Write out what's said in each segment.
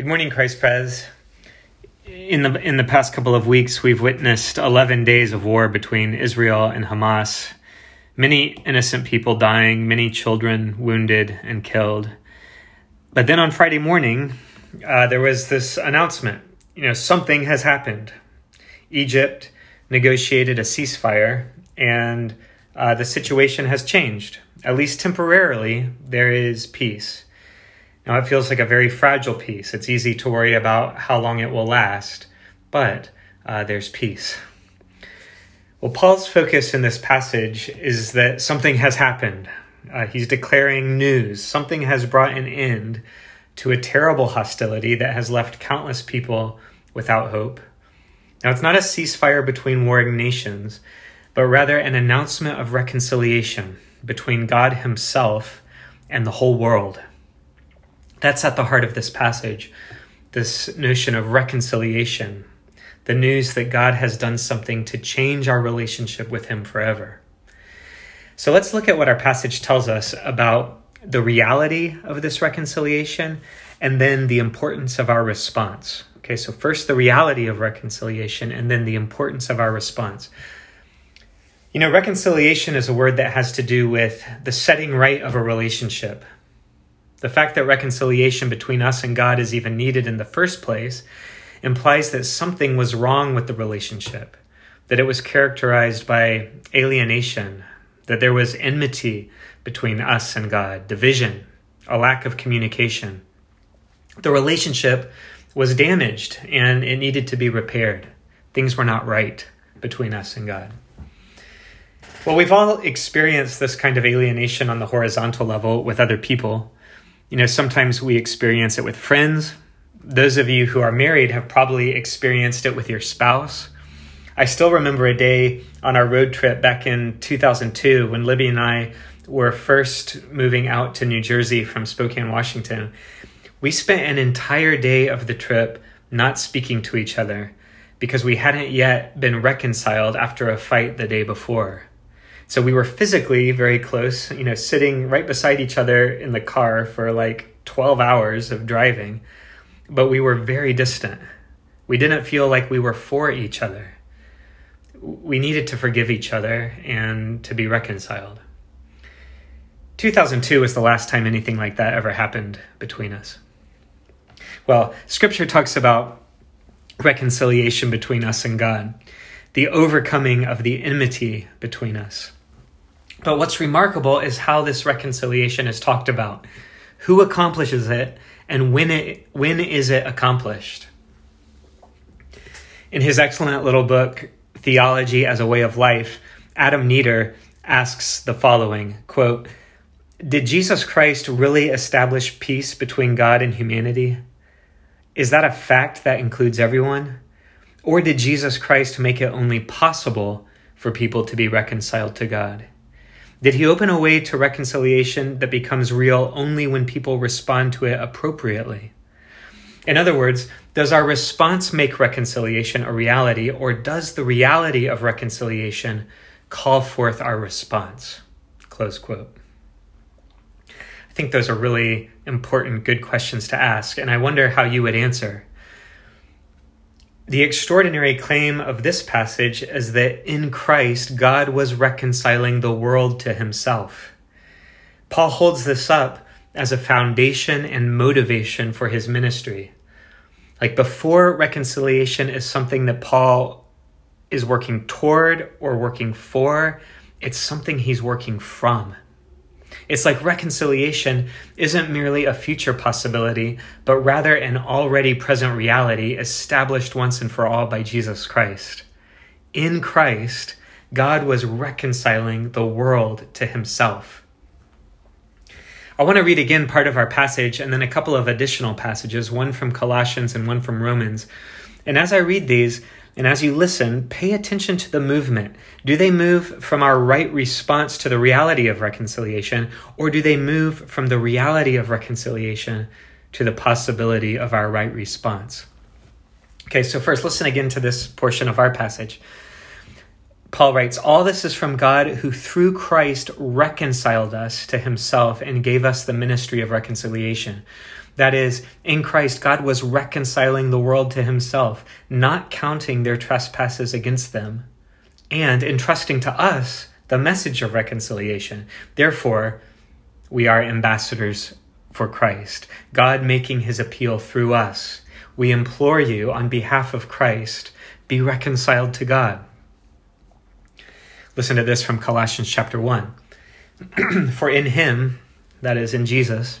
Good morning, Christ Pres. In the in the past couple of weeks, we've witnessed 11 days of war between Israel and Hamas. Many innocent people dying, many children wounded and killed. But then on Friday morning, uh, there was this announcement. You know, something has happened. Egypt negotiated a ceasefire, and uh, the situation has changed. At least temporarily, there is peace. Now, it feels like a very fragile peace. It's easy to worry about how long it will last, but uh, there's peace. Well, Paul's focus in this passage is that something has happened. Uh, he's declaring news. Something has brought an end to a terrible hostility that has left countless people without hope. Now, it's not a ceasefire between warring nations, but rather an announcement of reconciliation between God Himself and the whole world. That's at the heart of this passage this notion of reconciliation, the news that God has done something to change our relationship with Him forever. So let's look at what our passage tells us about the reality of this reconciliation and then the importance of our response. Okay, so first the reality of reconciliation and then the importance of our response. You know, reconciliation is a word that has to do with the setting right of a relationship, the fact that reconciliation between us and God is even needed in the first place implies that something was wrong with the relationship, that it was characterized by alienation, that there was enmity between us and God, division, a lack of communication. The relationship was damaged and it needed to be repaired. Things were not right between us and God. Well, we've all experienced this kind of alienation on the horizontal level with other people. You know, sometimes we experience it with friends. Those of you who are married have probably experienced it with your spouse. I still remember a day on our road trip back in 2002 when Libby and I were first moving out to New Jersey from Spokane, Washington. We spent an entire day of the trip not speaking to each other because we hadn't yet been reconciled after a fight the day before. So we were physically very close, you know, sitting right beside each other in the car for like 12 hours of driving, but we were very distant. We didn't feel like we were for each other. We needed to forgive each other and to be reconciled. 2002 was the last time anything like that ever happened between us. Well, scripture talks about reconciliation between us and God, the overcoming of the enmity between us. But what's remarkable is how this reconciliation is talked about. Who accomplishes it and when it when is it accomplished? In his excellent little book Theology as a Way of Life, Adam Neder asks the following, quote, "Did Jesus Christ really establish peace between God and humanity? Is that a fact that includes everyone? Or did Jesus Christ make it only possible for people to be reconciled to God?" Did he open a way to reconciliation that becomes real only when people respond to it appropriately? In other words, does our response make reconciliation a reality, or does the reality of reconciliation call forth our response? Close quote. I think those are really important, good questions to ask, and I wonder how you would answer. The extraordinary claim of this passage is that in Christ, God was reconciling the world to himself. Paul holds this up as a foundation and motivation for his ministry. Like before reconciliation is something that Paul is working toward or working for, it's something he's working from. It's like reconciliation isn't merely a future possibility, but rather an already present reality established once and for all by Jesus Christ. In Christ, God was reconciling the world to himself. I want to read again part of our passage and then a couple of additional passages, one from Colossians and one from Romans. And as I read these, and as you listen, pay attention to the movement. Do they move from our right response to the reality of reconciliation, or do they move from the reality of reconciliation to the possibility of our right response? Okay, so first, listen again to this portion of our passage. Paul writes, All this is from God who through Christ reconciled us to himself and gave us the ministry of reconciliation. That is, in Christ, God was reconciling the world to himself, not counting their trespasses against them, and entrusting to us the message of reconciliation. Therefore, we are ambassadors for Christ, God making his appeal through us. We implore you on behalf of Christ, be reconciled to God. Listen to this from Colossians chapter 1. For in him, that is, in Jesus,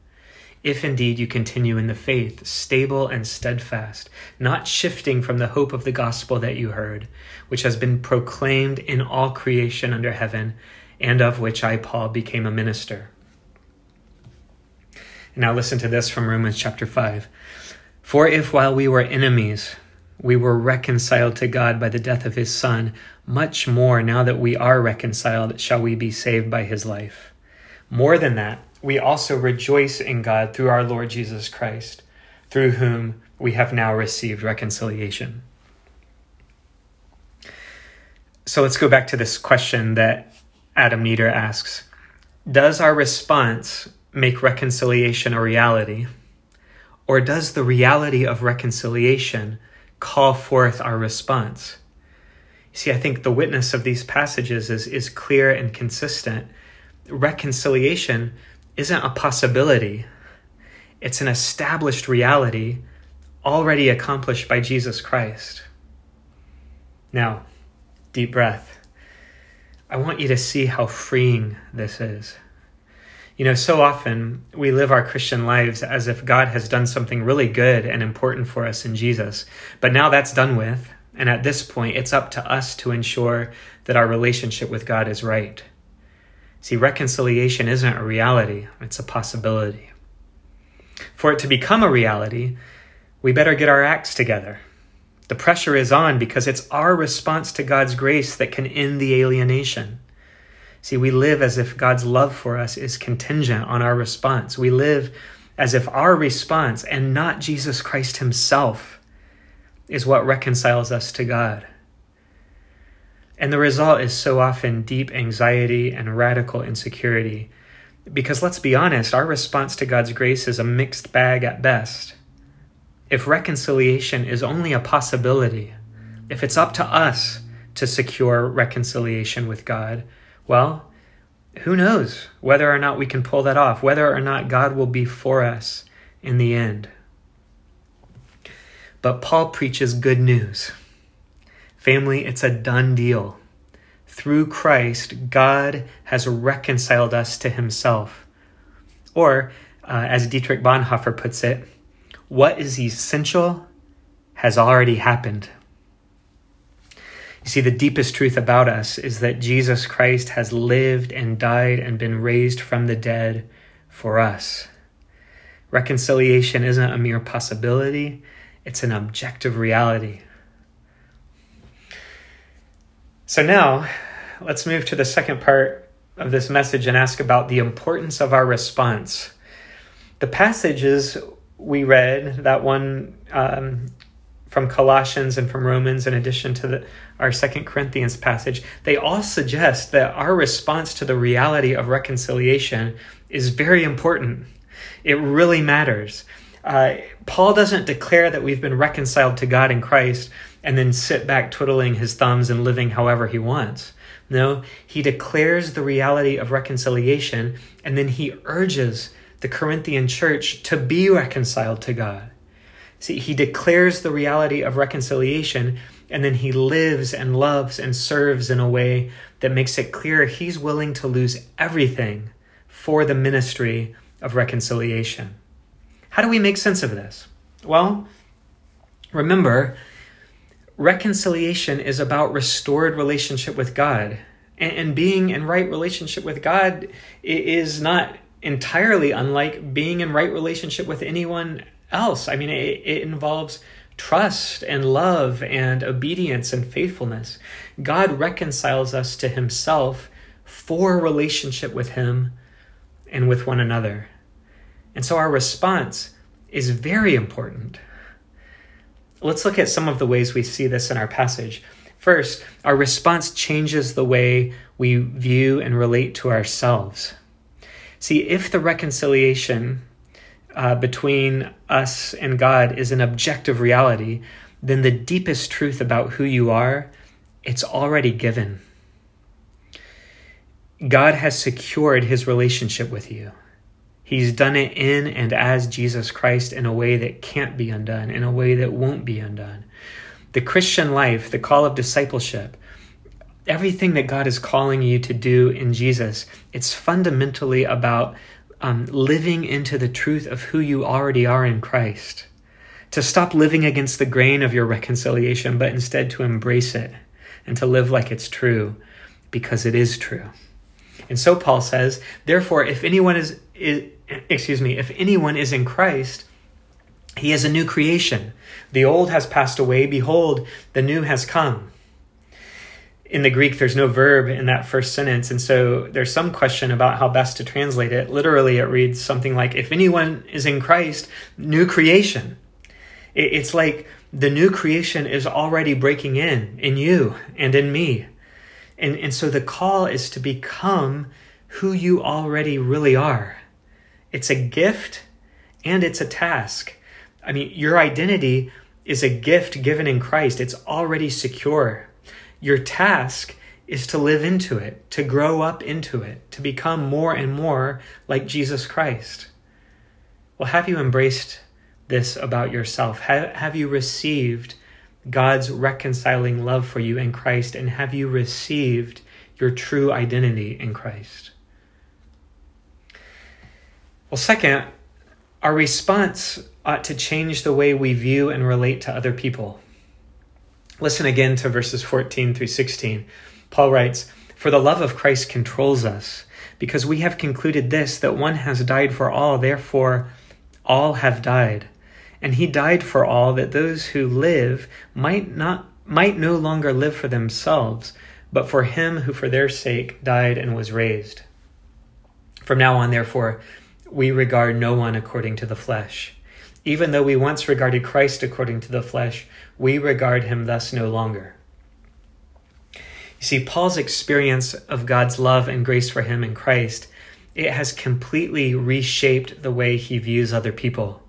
If indeed you continue in the faith, stable and steadfast, not shifting from the hope of the gospel that you heard, which has been proclaimed in all creation under heaven, and of which I, Paul, became a minister. now listen to this from Romans chapter 5. For if while we were enemies, we were reconciled to God by the death of his Son, much more now that we are reconciled shall we be saved by his life. More than that, we also rejoice in God through our Lord Jesus Christ, through whom we have now received reconciliation. So let's go back to this question that Adam Neder asks Does our response make reconciliation a reality? Or does the reality of reconciliation call forth our response? See, I think the witness of these passages is, is clear and consistent. Reconciliation isn't a possibility, it's an established reality already accomplished by Jesus Christ. Now, deep breath. I want you to see how freeing this is. You know, so often we live our Christian lives as if God has done something really good and important for us in Jesus. But now that's done with. And at this point, it's up to us to ensure that our relationship with God is right. See, reconciliation isn't a reality, it's a possibility. For it to become a reality, we better get our acts together. The pressure is on because it's our response to God's grace that can end the alienation. See, we live as if God's love for us is contingent on our response. We live as if our response and not Jesus Christ Himself is what reconciles us to God. And the result is so often deep anxiety and radical insecurity. Because let's be honest, our response to God's grace is a mixed bag at best. If reconciliation is only a possibility, if it's up to us to secure reconciliation with God, well, who knows whether or not we can pull that off, whether or not God will be for us in the end. But Paul preaches good news. Family, it's a done deal. Through Christ, God has reconciled us to himself. Or, uh, as Dietrich Bonhoeffer puts it, what is essential has already happened. You see, the deepest truth about us is that Jesus Christ has lived and died and been raised from the dead for us. Reconciliation isn't a mere possibility, it's an objective reality. So now, let's move to the second part of this message and ask about the importance of our response. The passages we read, that one um, from Colossians and from Romans, in addition to the, our Second Corinthians passage, they all suggest that our response to the reality of reconciliation is very important. It really matters. Uh, Paul doesn't declare that we've been reconciled to God in Christ and then sit back twiddling his thumbs and living however he wants. No, he declares the reality of reconciliation and then he urges the Corinthian church to be reconciled to God. See, he declares the reality of reconciliation and then he lives and loves and serves in a way that makes it clear he's willing to lose everything for the ministry of reconciliation. How do we make sense of this? Well, remember, reconciliation is about restored relationship with God. And, being in right relationship with God is not entirely unlike being in right relationship with anyone else. I mean, it, it involves trust and love and obedience and faithfulness. God reconciles us to himself for relationship with him and with one another. And so our response is very important. Let's look at some of the ways we see this in our passage. First, our response changes the way we view and relate to ourselves. See, if the reconciliation uh, between us and God is an objective reality, then the deepest truth about who you are, it's already given. God has secured his relationship with you. He's done it in and as Jesus Christ in a way that can't be undone, in a way that won't be undone the Christian life, the call of discipleship, everything that God is calling you to do in Jesus, it's fundamentally about um, living into the truth of who you already are in Christ. To stop living against the grain of your reconciliation, but instead to embrace it and to live like it's true because it is true. And so Paul says, therefore, if anyone is, is excuse me, if anyone is in Christ, he is a new creation. The old has passed away. Behold, the new has come. In the Greek, there's no verb in that first sentence. And so there's some question about how best to translate it. Literally, it reads something like If anyone is in Christ, new creation. It's like the new creation is already breaking in, in you and in me. And, and so the call is to become who you already really are. It's a gift and it's a task. I mean, your identity is a gift given in Christ, it's already secure. Your task is to live into it, to grow up into it, to become more and more like Jesus Christ. Well, have you embraced this about yourself? Have, have you received God's reconciling love for you in Christ? And have you received your true identity in Christ? Well, second, our response ought to change the way we view and relate to other people. Listen again to verses 14 through 16. Paul writes, For the love of Christ controls us, because we have concluded this, that one has died for all, therefore all have died. And he died for all, that those who live might not might no longer live for themselves, but for him who for their sake died and was raised. From now on, therefore, we regard no one according to the flesh. Even though we once regarded Christ according to the flesh, we regard him thus no longer. You see, Paul's experience of God's love and grace for him in Christ, it has completely reshaped the way he views other people.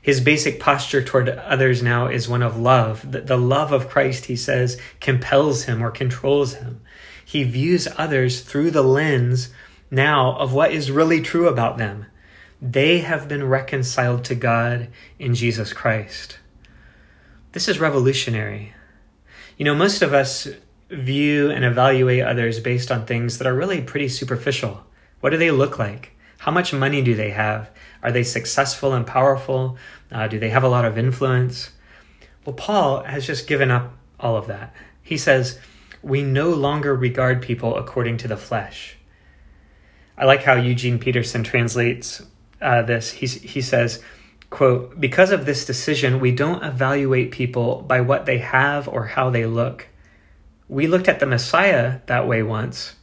His basic posture toward others now is one of love. The love of Christ, he says, compels him or controls him. He views others through the lens now of what is really true about them they have been reconciled to God in Jesus Christ. This is revolutionary. You know, most of us view and evaluate others based on things that are really pretty superficial. What do they look like? How much money do they have? Are they successful and powerful? Uh, do they have a lot of influence? Well, Paul has just given up all of that. He says, We no longer regard people according to the flesh. I like how Eugene Peterson translates uh, this. He, he says, quote, because of this decision, we don't evaluate people by what they have or how they look. We looked at the Messiah that way once,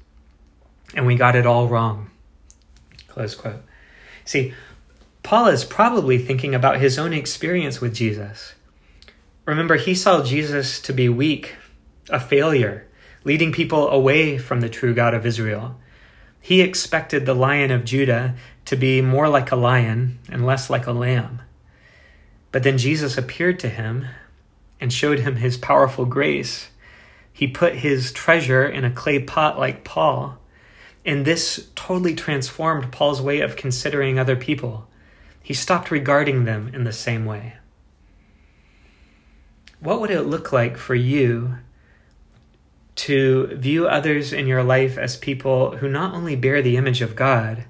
and we got it all wrong. Close quote. See, Paul is probably thinking about his own experience with Jesus. Remember, he saw Jesus to be weak, a failure, leading people away from the true God of Israel. He expected the lion of Judah to be more like a lion and less like a lamb. But then Jesus appeared to him and showed him his powerful grace. He put his treasure in a clay pot like Paul, and this totally transformed Paul's way of considering other people. He stopped regarding them in the same way. What would it look like for you to view others in your life as people who not only bear the image of God,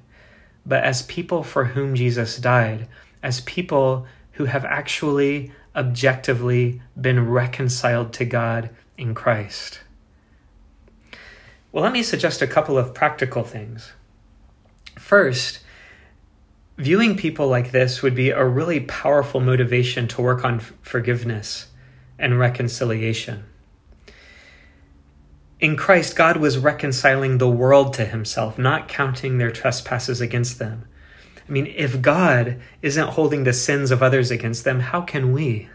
but as people for whom Jesus died, as people who have actually objectively been reconciled to God in Christ. Well, let me suggest a couple of practical things. First, viewing people like this would be a really powerful motivation to work on forgiveness and reconciliation. In Christ, God was reconciling the world to himself, not counting their trespasses against them. I mean, if God isn't holding the sins of others against them, how can we?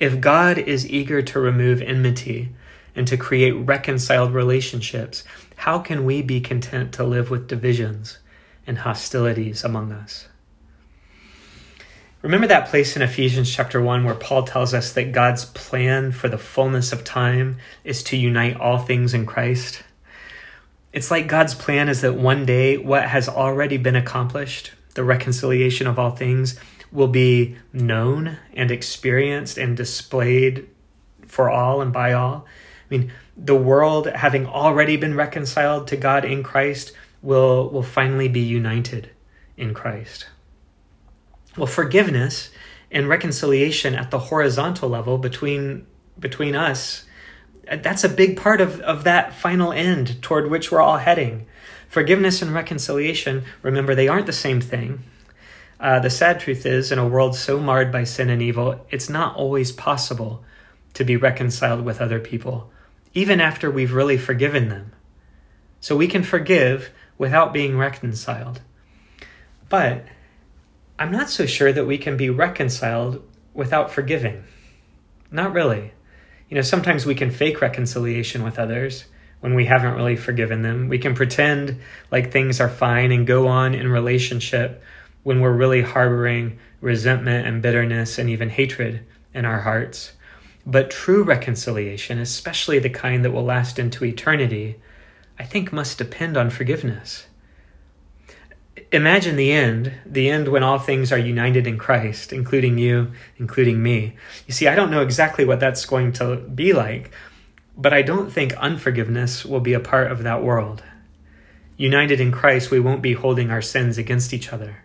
If God is eager to remove enmity and to create reconciled relationships, how can we be content to live with divisions and hostilities among us? Remember that place in Ephesians chapter 1 where Paul tells us that God's plan for the fullness of time is to unite all things in Christ? It's like God's plan is that one day what has already been accomplished, the reconciliation of all things, will be known and experienced and displayed for all and by all. I mean, the world, having already been reconciled to God in Christ, will, will finally be united in Christ. Well, forgiveness and reconciliation at the horizontal level between between us that's a big part of, of that final end toward which we're all heading. Forgiveness and reconciliation, remember, they aren't the same thing. Uh, the sad truth is, in a world so marred by sin and evil, it's not always possible to be reconciled with other people, even after we've really forgiven them. So we can forgive without being reconciled. But I'm not so sure that we can be reconciled without forgiving. Not really. You know, sometimes we can fake reconciliation with others when we haven't really forgiven them. We can pretend like things are fine and go on in relationship when we're really harboring resentment and bitterness and even hatred in our hearts. But true reconciliation, especially the kind that will last into eternity, I think must depend on forgiveness imagine the end, the end when all things are united in Christ, including you, including me. You see, I don't know exactly what that's going to be like, but I don't think unforgiveness will be a part of that world. United in Christ, we won't be holding our sins against each other.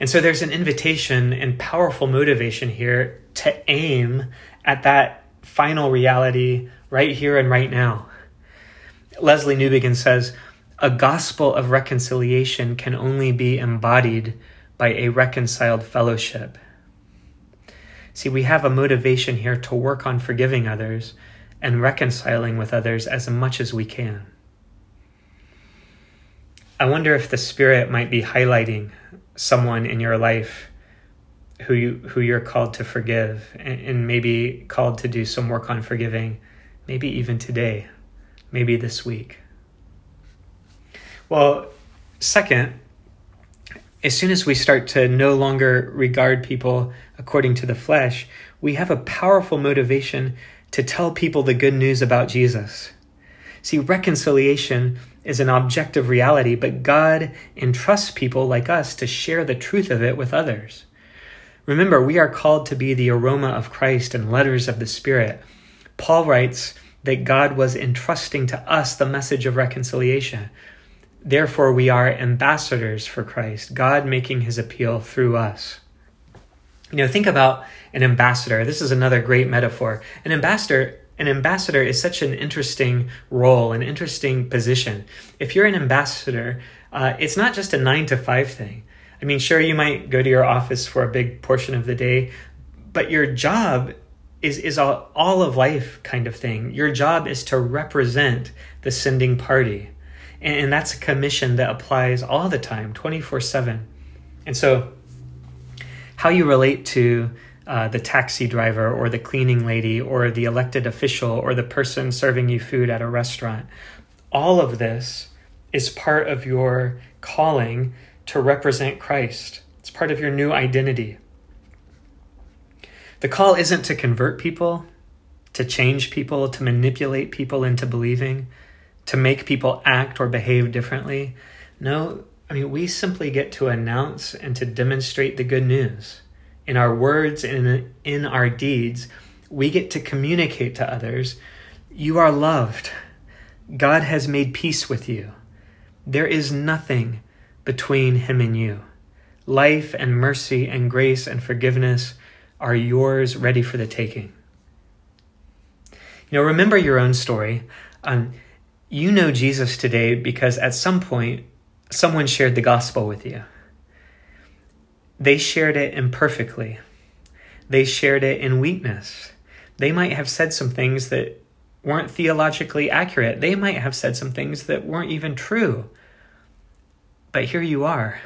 And so there's an invitation and powerful motivation here to aim at that final reality right here and right now. Lesslie Newbigin says, a gospel of reconciliation can only be embodied by a reconciled fellowship. See, we have a motivation here to work on forgiving others and reconciling with others as much as we can. I wonder if the Spirit might be highlighting someone in your life who you who you're called to forgive and, and maybe called to do some work on forgiving, maybe even today, maybe this week. Well, second, as soon as we start to no longer regard people according to the flesh, we have a powerful motivation to tell people the good news about Jesus. See, reconciliation is an objective reality, but God entrusts people like us to share the truth of it with others. Remember, we are called to be the aroma of Christ and letters of the Spirit. Paul writes that God was entrusting to us the message of reconciliation. Therefore, we are ambassadors for Christ, God making his appeal through us. You know, think about an ambassador. This is another great metaphor. An ambassador an ambassador is such an interesting role, an interesting position. If you're an ambassador, uh, it's not just a nine to five thing. I mean, sure, you might go to your office for a big portion of the day, but your job is is a all of life kind of thing. Your job is to represent the sending party. And that's a commission that applies all the time, 24 7. And so, how you relate to uh, the taxi driver or the cleaning lady or the elected official or the person serving you food at a restaurant, all of this is part of your calling to represent Christ. It's part of your new identity. The call isn't to convert people, to change people, to manipulate people into believing to make people act or behave differently. No, I mean, we simply get to announce and to demonstrate the good news. In our words and in our deeds, we get to communicate to others you are loved. God has made peace with you. There is nothing between Him and you. Life and mercy and grace and forgiveness are yours, ready for the taking. You know, remember your own story. Um, you know Jesus today because at some point someone shared the gospel with you. They shared it imperfectly. They shared it in weakness. They might have said some things that weren't theologically accurate. They might have said some things that weren't even true. But here you are.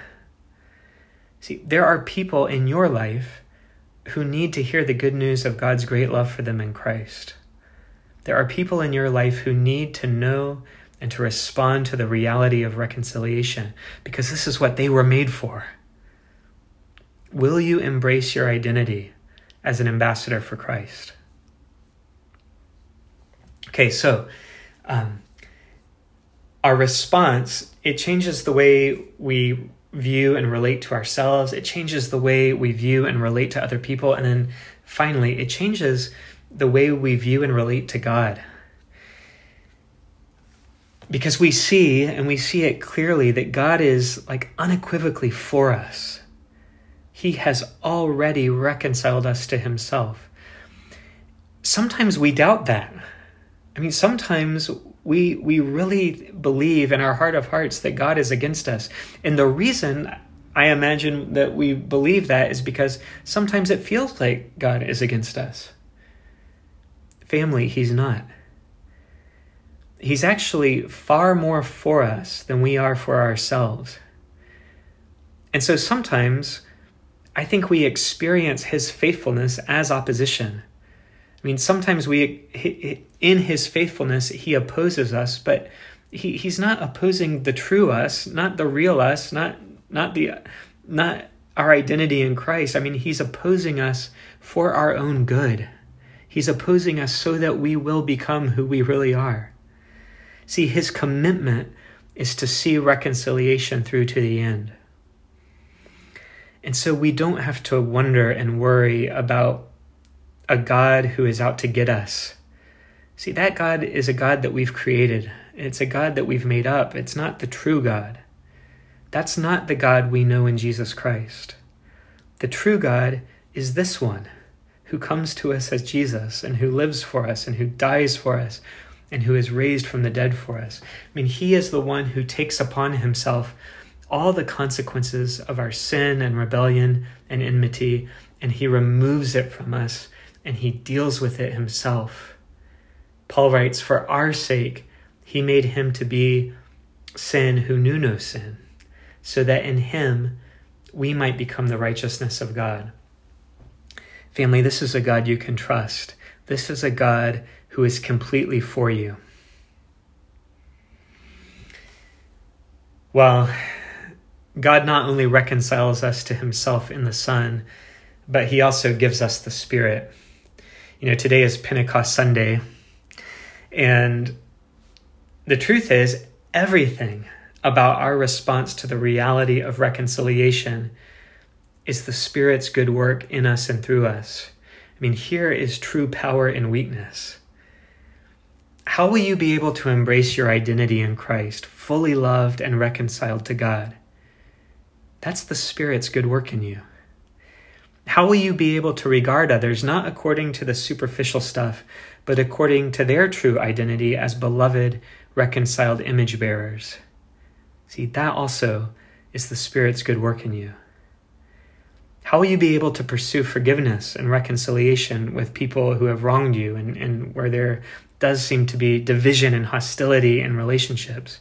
See, there are people in your life who need to hear the good news of God's great love for them in Christ. There are people in your life who need to know and to respond to the reality of reconciliation because this is what they were made for. Will you embrace your identity as an ambassador for Christ? Okay, so um, our response it changes the way we view and relate to ourselves. It changes the way we view and relate to other people, and then finally, it changes the way we view and relate to God. Because we see, and we see it clearly, that God is like unequivocally for us. He has already reconciled us to Himself. Sometimes we doubt that. I mean, sometimes we we really believe in our heart of hearts that God is against us. And the reason I imagine that we believe that is because sometimes it feels like God is against us. Family, he's not. He's actually far more for us than we are for ourselves. And so sometimes I think we experience his faithfulness as opposition. I mean, sometimes we, in his faithfulness, he opposes us, but he, he's not opposing the true us, not the real us, not not the not our identity in Christ. I mean, he's opposing us for our own good. He's opposing us so that we will become who we really are. See, his commitment is to see reconciliation through to the end. And so we don't have to wonder and worry about a God who is out to get us. See, that God is a God that we've created. It's a God that we've made up. It's not the true God. That's not the God we know in Jesus Christ. The true God is this one who comes to us as Jesus and who lives for us and who dies for us and who is raised from the dead for us. I mean, he is the one who takes upon himself all the consequences of our sin and rebellion and enmity, and he removes it from us and he deals with it himself. Paul writes, For our sake, he made him to be sin who knew no sin, so that in him we might become the righteousness of God. Family, this is a God you can trust. This is a God who is completely for you. Well, God not only reconciles us to himself in the Son, but he also gives us the Spirit you know, today is Pentecost Sunday. And the truth is, everything about our response to the reality of reconciliation is the Spirit's good work in us and through us. I mean, here is true power in weakness. How will you be able to embrace your identity in Christ, fully loved and reconciled to God? That's the Spirit's good work in you. How will you be able to regard others not according to the superficial stuff, but according to their true identity as beloved, reconciled image bearers? See, that also is the Spirit's good work in you. How will you be able to pursue forgiveness and reconciliation with people who have wronged you and, and where there does seem to be division and hostility in relationships?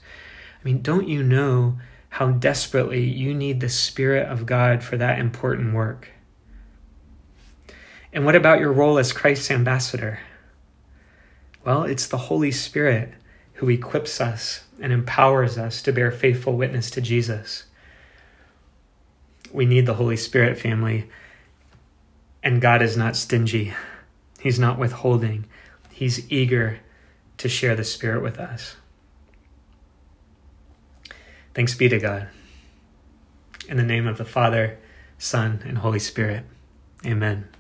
I mean, don't you know how desperately you need the Spirit of God for that important work? And what about your role as Christ's ambassador? Well, it's the Holy Spirit who equips us and empowers us to bear faithful witness to Jesus. We need the Holy Spirit, family. And God is not stingy, He's not withholding, He's eager to share the Spirit with us. Thanks be to God. In the name of the Father, Son, and Holy Spirit, amen.